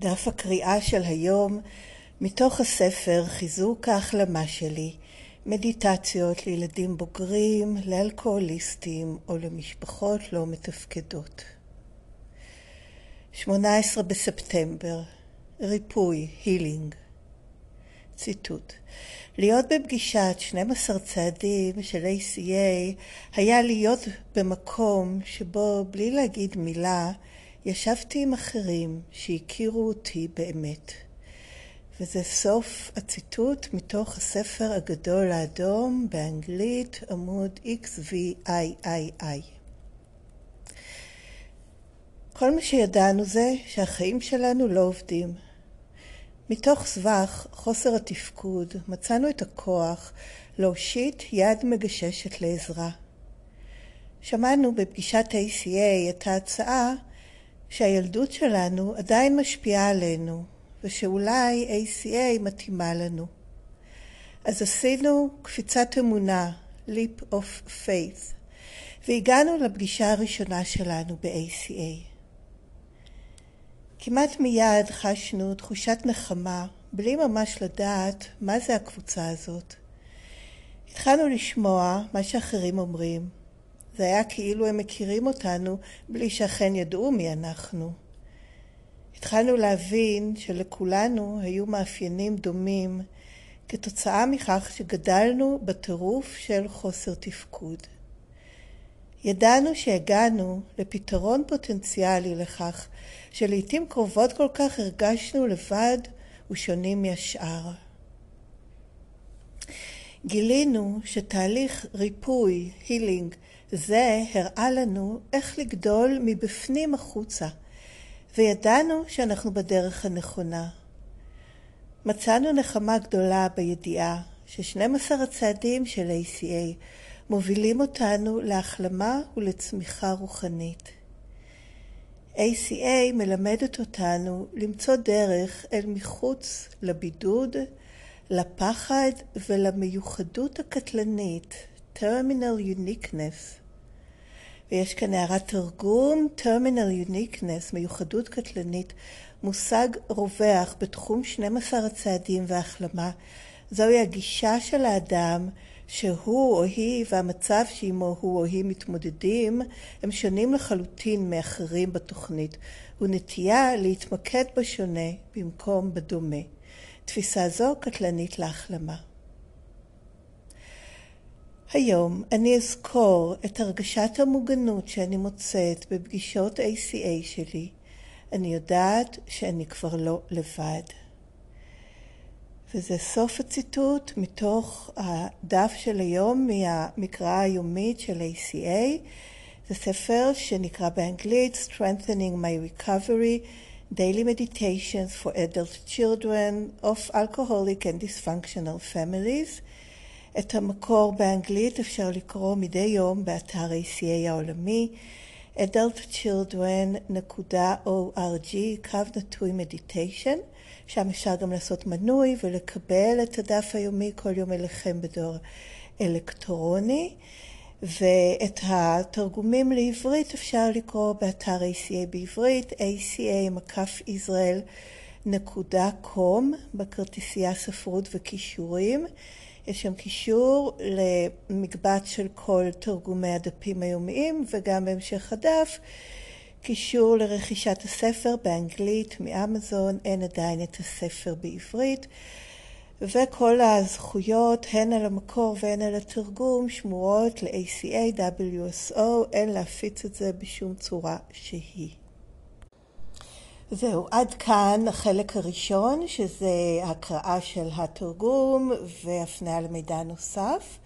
דף הקריאה של היום מתוך הספר חיזוק ההחלמה שלי, מדיטציות לילדים בוגרים, לאלכוהוליסטים או למשפחות לא מתפקדות. 18 בספטמבר, ריפוי, הילינג. ציטוט: להיות בפגישת 12 צעדים של ACA היה להיות במקום שבו בלי להגיד מילה ישבתי עם אחרים שהכירו אותי באמת. וזה סוף הציטוט מתוך הספר הגדול האדום באנגלית עמוד XVIII. כל מה שידענו זה שהחיים שלנו לא עובדים. מתוך סבך חוסר התפקוד מצאנו את הכוח להושיט יד מגששת לעזרה. שמענו בפגישת ACA את ההצעה שהילדות שלנו עדיין משפיעה עלינו ושאולי ACA מתאימה לנו. אז עשינו קפיצת אמונה, leap of faith, והגענו לפגישה הראשונה שלנו ב-ACA. כמעט מיד חשנו תחושת נחמה, בלי ממש לדעת מה זה הקבוצה הזאת. התחלנו לשמוע מה שאחרים אומרים. זה היה כאילו הם מכירים אותנו בלי שאכן ידעו מי אנחנו. התחלנו להבין שלכולנו היו מאפיינים דומים כתוצאה מכך שגדלנו בטירוף של חוסר תפקוד. ידענו שהגענו לפתרון פוטנציאלי לכך שלעיתים קרובות כל כך הרגשנו לבד ושונים מהשאר. גילינו שתהליך ריפוי, הילינג, זה הראה לנו איך לגדול מבפנים החוצה, וידענו שאנחנו בדרך הנכונה. מצאנו נחמה גדולה בידיעה ש-12 הצעדים של ACA מובילים אותנו להחלמה ולצמיחה רוחנית. ACA מלמדת אותנו למצוא דרך אל מחוץ לבידוד, לפחד ולמיוחדות הקטלנית, terminal uniqueness. ויש כאן הערת תרגום, terminal uniqueness, מיוחדות קטלנית, מושג רווח בתחום 12 הצעדים והחלמה. זוהי הגישה של האדם שהוא או היא והמצב שעמו הוא או היא מתמודדים הם שונים לחלוטין מאחרים בתוכנית, ונטייה להתמקד בשונה במקום בדומה. תפיסה זו קטלנית להחלמה. היום אני אזכור את הרגשת המוגנות שאני מוצאת בפגישות ACA שלי. אני יודעת שאני כבר לא לבד. וזה סוף הציטוט מתוך הדף של היום מהמקרא היומית של ACA. זה ספר שנקרא באנגלית Strengthening My Recovery, Daily Meditations for Adult Children of Alcoholic and Dysfunctional Families. את המקור באנגלית אפשר לקרוא מדי יום באתר ACA העולמי adultchildren.org, קו נטוי מדיטיישן. שם אפשר גם לעשות מנוי ולקבל את הדף היומי כל יום אליכם בדואר אלקטרוני. ואת התרגומים לעברית אפשר לקרוא באתר ACA בעברית, aca.israel.com, בכרטיסייה ספרות וכישורים. יש שם קישור למקבץ של כל תרגומי הדפים היומיים וגם בהמשך הדף קישור לרכישת הספר באנגלית מאמזון, אין עדיין את הספר בעברית וכל הזכויות הן על המקור והן על התרגום שמורות ל-ACA, WSO, אין להפיץ את זה בשום צורה שהיא. זהו, עד כאן החלק הראשון, שזה הקראה של התרגום והפניה למידע נוסף.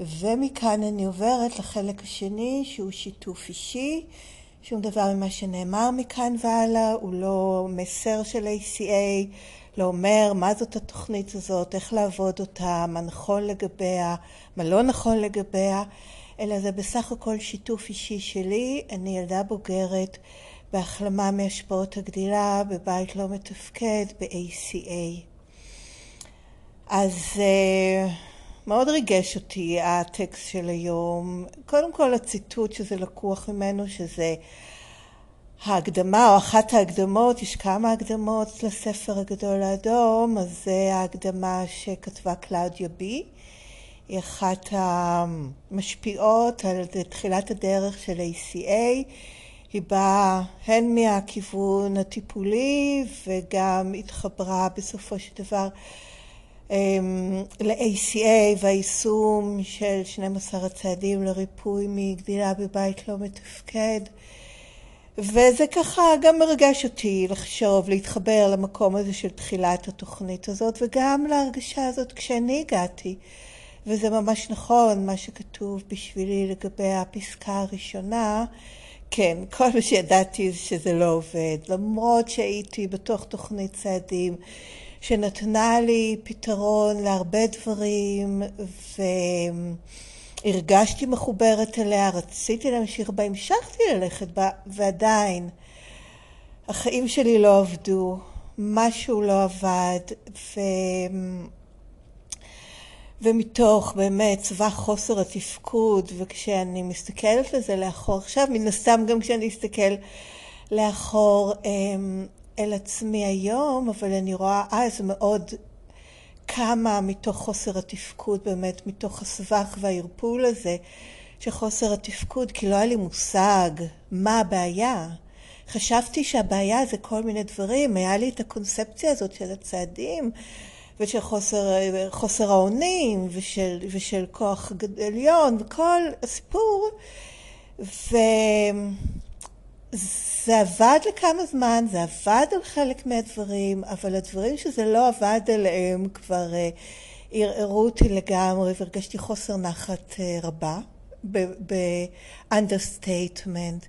ומכאן אני עוברת לחלק השני, שהוא שיתוף אישי. שום דבר ממה שנאמר מכאן והלאה הוא לא מסר של ACA, לא אומר מה זאת התוכנית הזאת, איך לעבוד אותה, מה נכון לגביה, מה לא נכון לגביה, אלא זה בסך הכל שיתוף אישי שלי. אני ילדה בוגרת. בהחלמה מהשפעות הגדילה, בבית לא מתפקד, ב-ACA. אז uh, מאוד ריגש אותי הטקסט של היום. קודם כל הציטוט שזה לקוח ממנו, שזה ההקדמה, או אחת ההקדמות, יש כמה הקדמות לספר הגדול האדום, אז זה ההקדמה שכתבה קלאודיה בי. היא אחת המשפיעות על תחילת הדרך של ACA. היא באה הן מהכיוון הטיפולי וגם התחברה בסופו של דבר אמ, ל-ACA והיישום של 12 הצעדים לריפוי מגדילה בבית לא מתפקד. וזה ככה גם מרגש אותי לחשוב, להתחבר למקום הזה של תחילת התוכנית הזאת, וגם להרגשה הזאת כשאני הגעתי. וזה ממש נכון, מה שכתוב בשבילי לגבי הפסקה הראשונה. כן, כל מה שידעתי זה שזה לא עובד. למרות שהייתי בתוך תוכנית צעדים שנתנה לי פתרון להרבה דברים, ו... הרגשתי מחוברת אליה, רציתי להמשיך בה, המשכתי ללכת בה, ועדיין החיים שלי לא עבדו, משהו לא עבד, ו... ומתוך באמת צבא חוסר התפקוד, וכשאני מסתכלת על זה לאחור, עכשיו מן הסתם גם כשאני אסתכל לאחור אמ, אל עצמי היום, אבל אני רואה אז מאוד כמה מתוך חוסר התפקוד באמת, מתוך הסבך והערפול הזה של חוסר התפקוד, כי לא היה לי מושג מה הבעיה. חשבתי שהבעיה זה כל מיני דברים, היה לי את הקונספציה הזאת של הצעדים ושל חוסר, חוסר האונים ושל, ושל כוח עליון וכל הסיפור ו... זה עבד לכמה זמן, זה עבד על חלק מהדברים, אבל הדברים שזה לא עבד עליהם כבר uh, ערערו אותי לגמרי והרגשתי חוסר נחת uh, רבה, ב-understatement.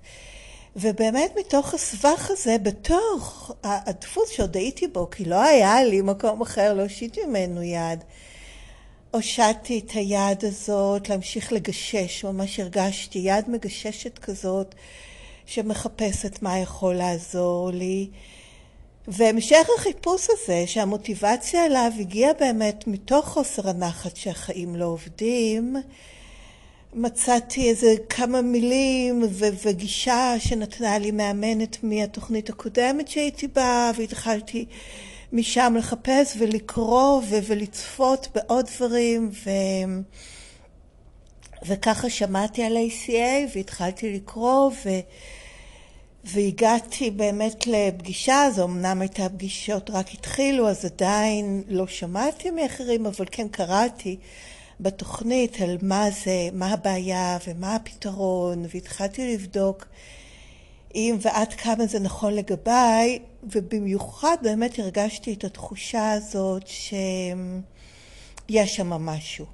ובאמת מתוך הסבך הזה, בתוך הדפוס שעוד הייתי בו, כי לא היה לי מקום אחר להושיט ממנו יד, הושטתי את היד הזאת להמשיך לגשש, ממש הרגשתי יד מגששת כזאת. שמחפשת מה יכול לעזור לי. והמשך החיפוש הזה, שהמוטיבציה אליו הגיעה באמת מתוך חוסר הנחת שהחיים לא עובדים, מצאתי איזה כמה מילים ו- וגישה שנתנה לי מאמנת מהתוכנית הקודמת שהייתי בה, והתחלתי משם לחפש ולקרוא ו- ולצפות בעוד דברים, ו- וככה שמעתי על ACA והתחלתי לקרוא, ו- והגעתי באמת לפגישה, הזו, אמנם הייתה פגישות רק התחילו, אז עדיין לא שמעתי מאחרים, אבל כן קראתי בתוכנית על מה זה, מה הבעיה ומה הפתרון, והתחלתי לבדוק אם ועד כמה זה נכון לגביי, ובמיוחד באמת הרגשתי את התחושה הזאת שיש שם משהו,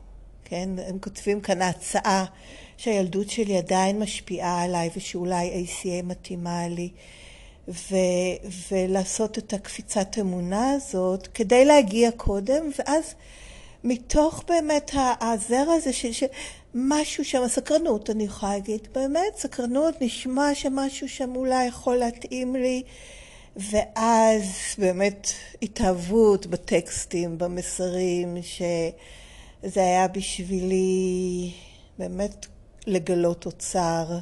כן? הם כותבים כאן ההצעה שהילדות שלי עדיין משפיעה עליי ושאולי ACA מתאימה לי. ו, ולעשות את הקפיצת אמונה הזאת כדי להגיע קודם, ואז מתוך באמת הזרע הזה של, של משהו שם, הסקרנות אני יכולה להגיד, באמת סקרנות, נשמע שמשהו שם אולי יכול להתאים לי, ואז באמת התאהבות בטקסטים, במסרים, שזה היה בשבילי באמת לגלות אוצר.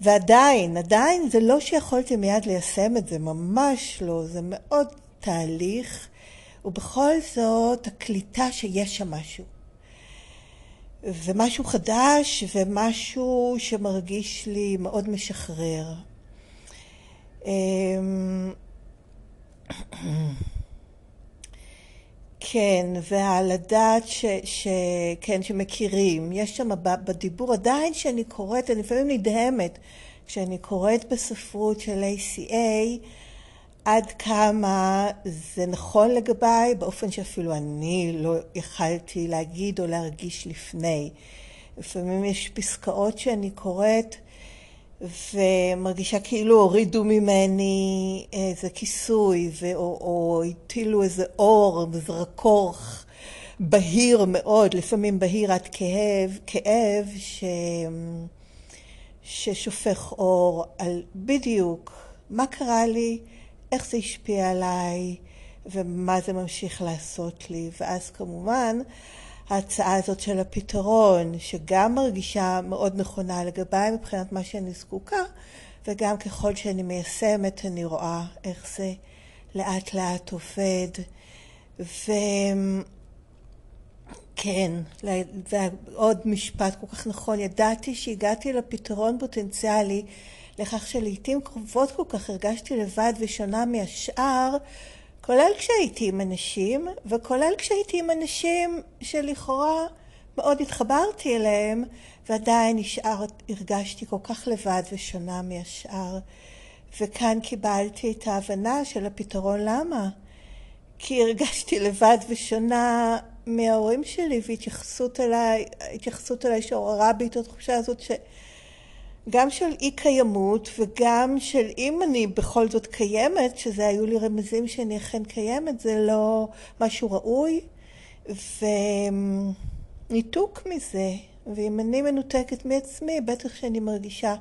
ועדיין, עדיין זה לא שיכולתי מיד ליישם את זה, ממש לא, זה מאוד תהליך, ובכל זאת הקליטה שיש שם משהו. ומשהו חדש ומשהו שמרגיש לי מאוד משחרר. אמ, כן, והלדעת ש, ש, כן, שמכירים. יש שם בדיבור עדיין שאני קוראת, אני לפעמים נדהמת כשאני קוראת בספרות של ACA עד כמה זה נכון לגביי באופן שאפילו אני לא יכלתי להגיד או להרגיש לפני. לפעמים יש פסקאות שאני קוראת ומרגישה כאילו הורידו ממני איזה כיסוי, ו- או, או הטילו איזה אור, זרקור בהיר מאוד, לפעמים בהיר עד כאב, כאב ש... ששופך אור על בדיוק מה קרה לי, איך זה השפיע עליי ומה זה ממשיך לעשות לי. ואז כמובן ההצעה הזאת של הפתרון, שגם מרגישה מאוד נכונה לגביי מבחינת מה שאני זקוקה, וגם ככל שאני מיישמת אני רואה איך זה לאט לאט עובד. וכן, ועוד משפט כל כך נכון, ידעתי שהגעתי לפתרון פוטנציאלי לכך שלעיתים קרובות כל כך הרגשתי לבד ושונה מהשאר, כולל כשהייתי עם אנשים, וכולל כשהייתי עם אנשים שלכאורה מאוד התחברתי אליהם, ועדיין נשאר, הרגשתי כל כך לבד ושונה מהשאר. וכאן קיבלתי את ההבנה של הפתרון למה. כי הרגשתי לבד ושונה מההורים שלי, והתייחסות אליי, התייחסות אליי שעוררה בי את התחושה הזאת ש... גם של אי קיימות וגם של אם אני בכל זאת קיימת, שזה היו לי רמזים שאני אכן קיימת, זה לא משהו ראוי, וניתוק מזה, ואם אני מנותקת מעצמי, בטח שאני מרגישה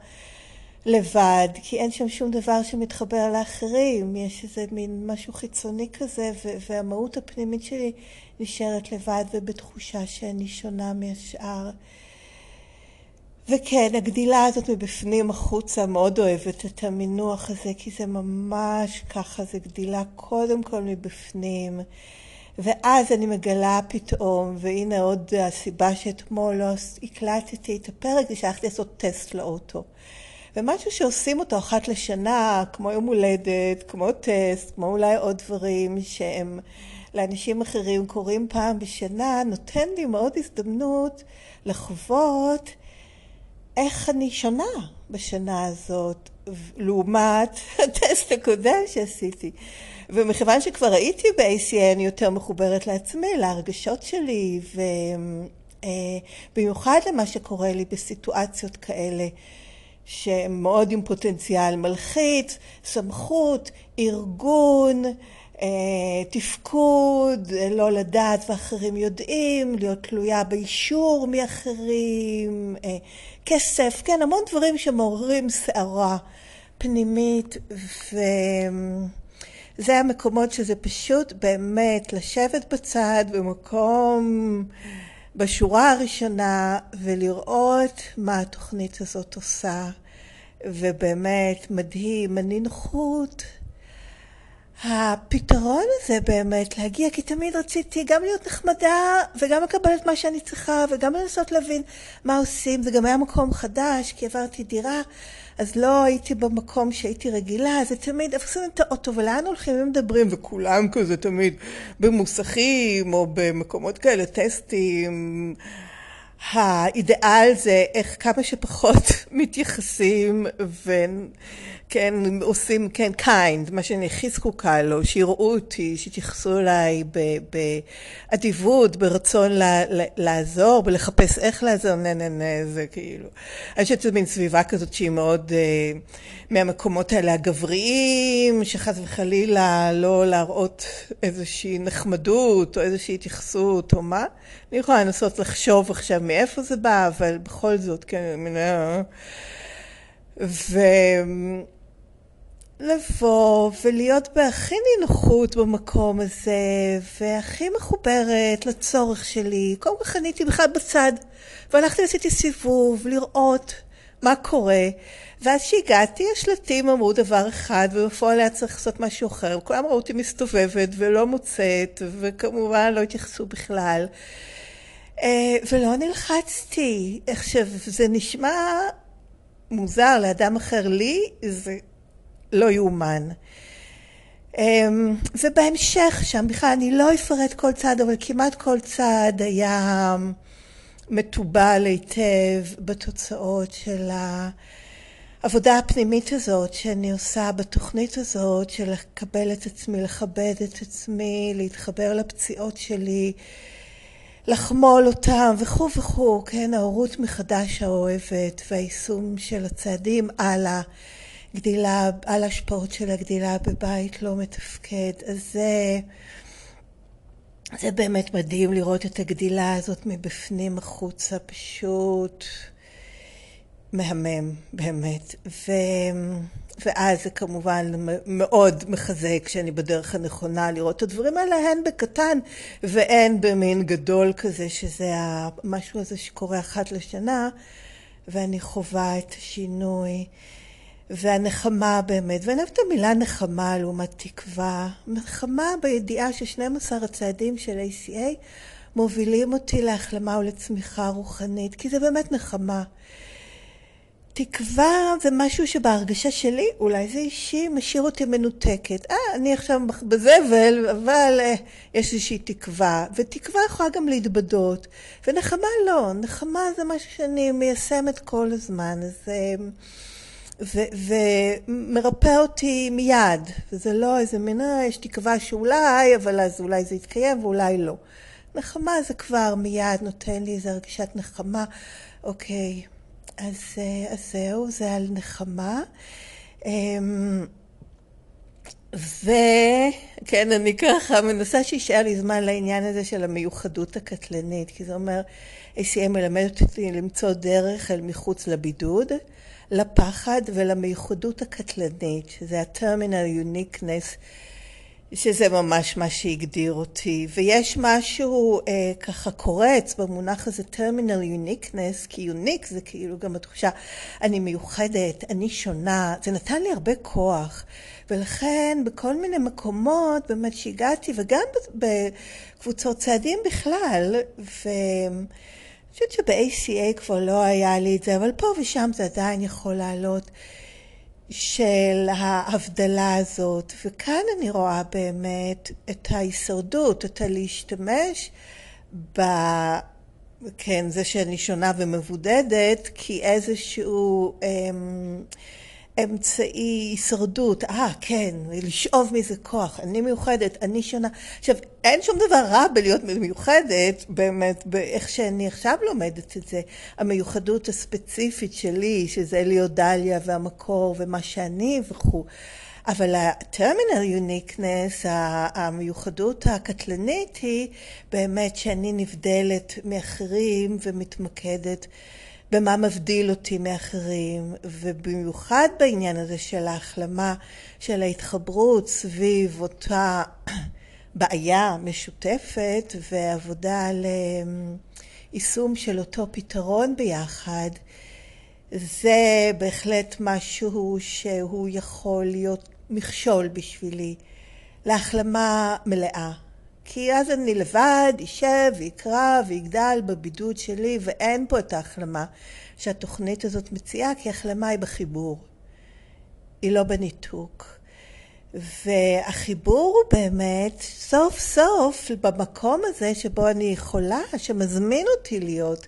לבד, כי אין שם שום דבר שמתחבר לאחרים, יש איזה מין משהו חיצוני כזה, והמהות הפנימית שלי נשארת לבד ובתחושה שאני שונה מהשאר. וכן, הגדילה הזאת מבפנים החוצה, מאוד אוהבת את המינוח הזה, כי זה ממש ככה, זה גדילה קודם כל מבפנים. ואז אני מגלה פתאום, והנה עוד הסיבה שאתמול לא הקלטתי את הפרק, זה שהלכתי לעשות טסט לאוטו. ומשהו שעושים אותו אחת לשנה, כמו יום הולדת, כמו טסט, כמו אולי עוד דברים שהם לאנשים אחרים קורים פעם בשנה, נותן לי מאוד הזדמנות לחוות איך אני שונה בשנה הזאת, לעומת הטסט הקודם שעשיתי. ומכיוון שכבר הייתי ב-ACN יותר מחוברת לעצמי, להרגשות שלי, ובמיוחד אה, למה שקורה לי בסיטואציות כאלה, שהם מאוד עם פוטנציאל מלחיץ, סמכות, ארגון, תפקוד, לא לדעת ואחרים יודעים, להיות תלויה באישור מאחרים, אה, כסף, כן, המון דברים שמעוררים סערה פנימית, וזה המקומות שזה פשוט באמת לשבת בצד במקום בשורה הראשונה ולראות מה התוכנית הזאת עושה, ובאמת מדהים, הנינוחות. הפתרון הזה באמת להגיע, כי תמיד רציתי גם להיות נחמדה וגם לקבל את מה שאני צריכה וגם לנסות להבין מה עושים. זה גם היה מקום חדש, כי עברתי דירה, אז לא הייתי במקום שהייתי רגילה, זה תמיד, איפה שמים את האוטו ולאן הולכים ומדברים, וכולם כזה תמיד במוסכים או במקומות כאלה, טסטים. האידיאל זה איך כמה שפחות מתייחסים וכן עושים כן kind מה שאני הכי זקוקה לו שיראו אותי שיתייחסו אליי באדיבות ברצון לעזור ולחפש איך לעזור נה נה נה זה כאילו. אני חושבת שזו מין סביבה כזאת שהיא מאוד מהמקומות האלה הגבריים שחס וחלילה לא להראות איזושהי נחמדות או איזושהי התייחסות או מה. אני יכולה לנסות לחשוב עכשיו מאיפה זה בא, אבל בכל זאת, כן, ולבוא ולהיות בהכי נינוחות במקום הזה, והכי מחוברת לצורך שלי. קודם כל חניתי בכלל בצד, והלכתי ועשיתי סיבוב, לראות מה קורה. ואז שהגעתי, השלטים אמרו דבר אחד, ובפועל היה צריך לעשות משהו אחר. וכולם ראו אותי מסתובבת ולא מוצאת, וכמובן לא התייחסו בכלל. אה, ולא נלחצתי. עכשיו, זה נשמע מוזר לאדם אחר לי, זה לא יאומן. אמ, ובהמשך שם, בכלל אני לא אפרט כל צעד, אבל כמעט כל צעד היה מתובל היטב בתוצאות של העבודה הפנימית הזאת שאני עושה בתוכנית הזאת של לקבל את עצמי, לכבד את עצמי, להתחבר לפציעות שלי, לחמול אותם וכו' וכו', כן, ההורות מחדש האוהבת והיישום של הצעדים על הגדילה, על ההשפעות של הגדילה בבית לא מתפקד. אז זה, זה באמת מדהים לראות את הגדילה הזאת מבפנים החוצה, פשוט מהמם, באמת. ו... ואז זה כמובן מאוד מחזק שאני בדרך הנכונה לראות את הדברים האלה, הן בקטן והן במין גדול כזה, שזה המשהו הזה שקורה אחת לשנה, ואני חווה את השינוי. והנחמה באמת, ואני אוהבת את המילה נחמה לעומת תקווה, נחמה בידיעה ש-12 הצעדים של ACA מובילים אותי להחלמה ולצמיחה רוחנית, כי זה באמת נחמה. תקווה זה משהו שבהרגשה שלי, אולי זה אישי, משאיר אותי מנותקת. אה, אני עכשיו בזבל, אבל אה, יש איזושהי תקווה, ותקווה יכולה גם להתבדות, ונחמה לא, נחמה זה משהו שאני מיישמת כל הזמן, אז... אה, ומרפא אותי מיד, וזה לא איזה מין, אה, יש תקווה שאולי, אבל אז אולי זה יתקיים ואולי לא. נחמה זה כבר מיד נותן לי איזו הרגשת נחמה. אוקיי, אז, אה, אז זהו, זה על נחמה. אמ, וכן, אני ככה מנסה שישאר לי זמן לעניין הזה של המיוחדות הקטלנית, כי זה אומר, ACM מלמד אותי למצוא דרך אל מחוץ לבידוד. לפחד ולמיוחדות הקטלנית, שזה ה-terminal uniqueness, שזה ממש מה שהגדיר אותי. ויש משהו אה, ככה קורץ במונח הזה terminal uniqueness, כי unique זה כאילו גם התחושה, אני מיוחדת, אני שונה, זה נתן לי הרבה כוח. ולכן בכל מיני מקומות באמת שהגעתי, וגם בקבוצות צעדים בכלל, ו... אני חושבת שב-ACA כבר לא היה לי את זה, אבל פה ושם זה עדיין יכול לעלות של ההבדלה הזאת. וכאן אני רואה באמת את ההישרדות, את הלהשתמש ב... כן, זה שאני שונה ומבודדת, כי איזשהו... אמ, אמצעי הישרדות, אה כן, לשאוב מזה כוח, אני מיוחדת, אני שונה. עכשיו, אין שום דבר רע בלהיות מיוחדת, באמת, באיך שאני עכשיו לומדת את זה, המיוחדות הספציפית שלי, שזה להיות דליה והמקור ומה שאני וכו'. אבל ה-terminal uniqueness, המיוחדות הקטלנית היא באמת שאני נבדלת מאחרים ומתמקדת במה מבדיל אותי מאחרים, ובמיוחד בעניין הזה של ההחלמה, של ההתחברות סביב אותה בעיה משותפת ועבודה על אמ, יישום של אותו פתרון ביחד, זה בהחלט משהו שהוא יכול להיות מכשול בשבילי להחלמה מלאה. כי אז אני לבד, אשב ויקרא ויגדל בבידוד שלי, ואין פה את ההחלמה שהתוכנית הזאת מציעה, כי החלמה היא בחיבור, היא לא בניתוק. והחיבור הוא באמת סוף סוף במקום הזה שבו אני יכולה, שמזמין אותי להיות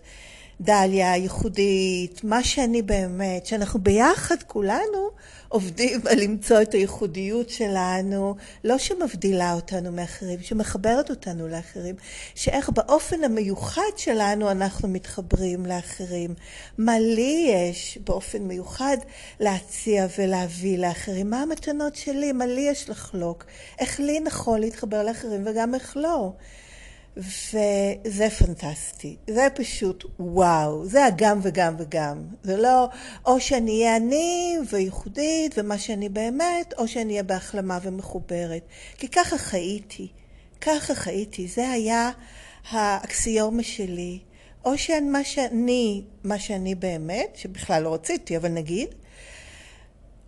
דליה, ייחודית, מה שאני באמת, שאנחנו ביחד כולנו עובדים על למצוא את הייחודיות שלנו, לא שמבדילה אותנו מאחרים, שמחברת אותנו לאחרים, שאיך באופן המיוחד שלנו אנחנו מתחברים לאחרים. מה לי יש באופן מיוחד להציע ולהביא לאחרים? מה המתנות שלי? מה לי יש לחלוק? איך לי נכון להתחבר לאחרים וגם איך לא? וזה פנטסטי, זה פשוט וואו, זה הגם וגם וגם. זה לא או שאני אהיה אני וייחודית ומה שאני באמת, או שאני אהיה בהחלמה ומחוברת. כי ככה חייתי, ככה חייתי, זה היה האקסיומה שלי. או שמה שאני, מה שאני באמת, שבכלל לא רציתי, אבל נגיד,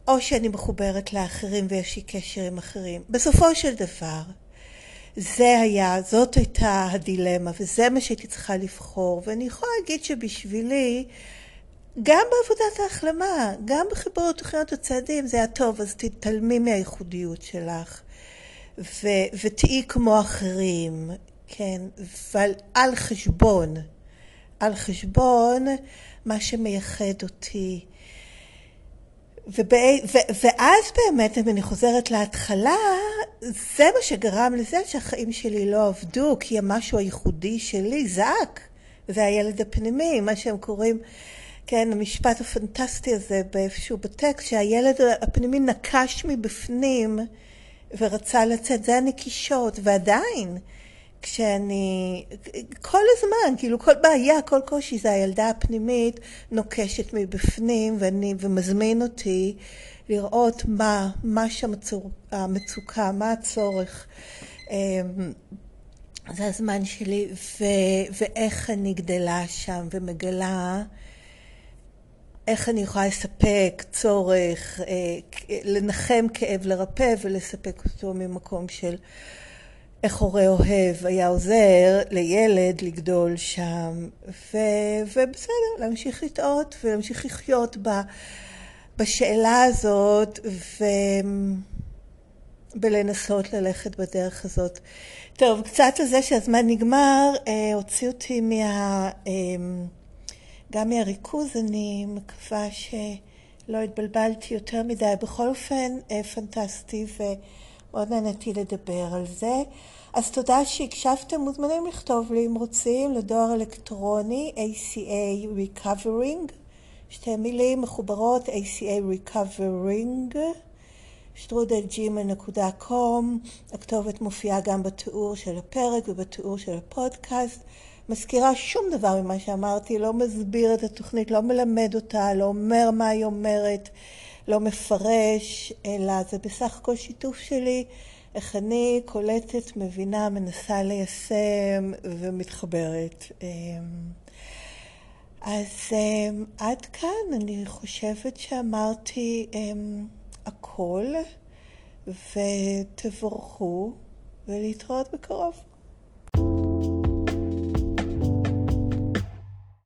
או שאני מחוברת לאחרים ויש לי קשר עם אחרים. בסופו של דבר, זה היה, זאת הייתה הדילמה, וזה מה שהייתי צריכה לבחור. ואני יכולה להגיד שבשבילי, גם בעבודת ההחלמה, גם בחיבור לתוכניות הצעדים, זה היה טוב, אז תתעלמי מהייחודיות שלך, ו- ותהיי כמו אחרים, כן, אבל על חשבון, על חשבון מה שמייחד אותי. ובא, ו, ואז באמת, אם אני חוזרת להתחלה, זה מה שגרם לזה שהחיים שלי לא עבדו, כי המשהו הייחודי שלי זעק. זה הילד הפנימי, מה שהם קוראים, כן, המשפט הפנטסטי הזה באיפשהו בטקסט, שהילד הפנימי נקש מבפנים ורצה לצאת. זה הנקישות, ועדיין, כשאני, כל הזמן, כאילו כל בעיה, כל קושי זה הילדה הפנימית נוקשת מבפנים ואני, ומזמין אותי לראות מה, מה שהמצוקה, מה הצורך. אמ, זה הזמן שלי, ו, ואיך אני גדלה שם ומגלה איך אני יכולה לספק צורך, אה, לנחם כאב, לרפא ולספק אותו ממקום של איך הורה אוהב היה עוזר לילד לגדול שם, ו, ובסדר, להמשיך לטעות ולהמשיך לחיות ב, בשאלה הזאת ו, ולנסות ללכת בדרך הזאת. טוב, קצת על זה שהזמן נגמר, אה, הוציא אותי מה... אה, גם מהריכוז, אני מקווה שלא התבלבלתי יותר מדי. בכל אופן, אה, פנטסטי ומאוד נהניתי לדבר על זה. אז תודה שהקשבתם, מוזמנים לכתוב לי אם רוצים לדואר אלקטרוני ACA Recovering, שתי מילים מחוברות ACA Recovering, שטרודלג'ימל.קום, הכתובת מופיעה גם בתיאור של הפרק ובתיאור של הפודקאסט. מזכירה שום דבר ממה שאמרתי, לא מסביר את התוכנית, לא מלמד אותה, לא אומר מה היא אומרת, לא מפרש, אלא זה בסך הכל שיתוף שלי, איך אני קולטת, מבינה, מנסה ליישם ומתחברת. אמ, אז אמ, עד כאן אני חושבת שאמרתי אמ, הכל, ותבורכו ולהתראות בקרוב.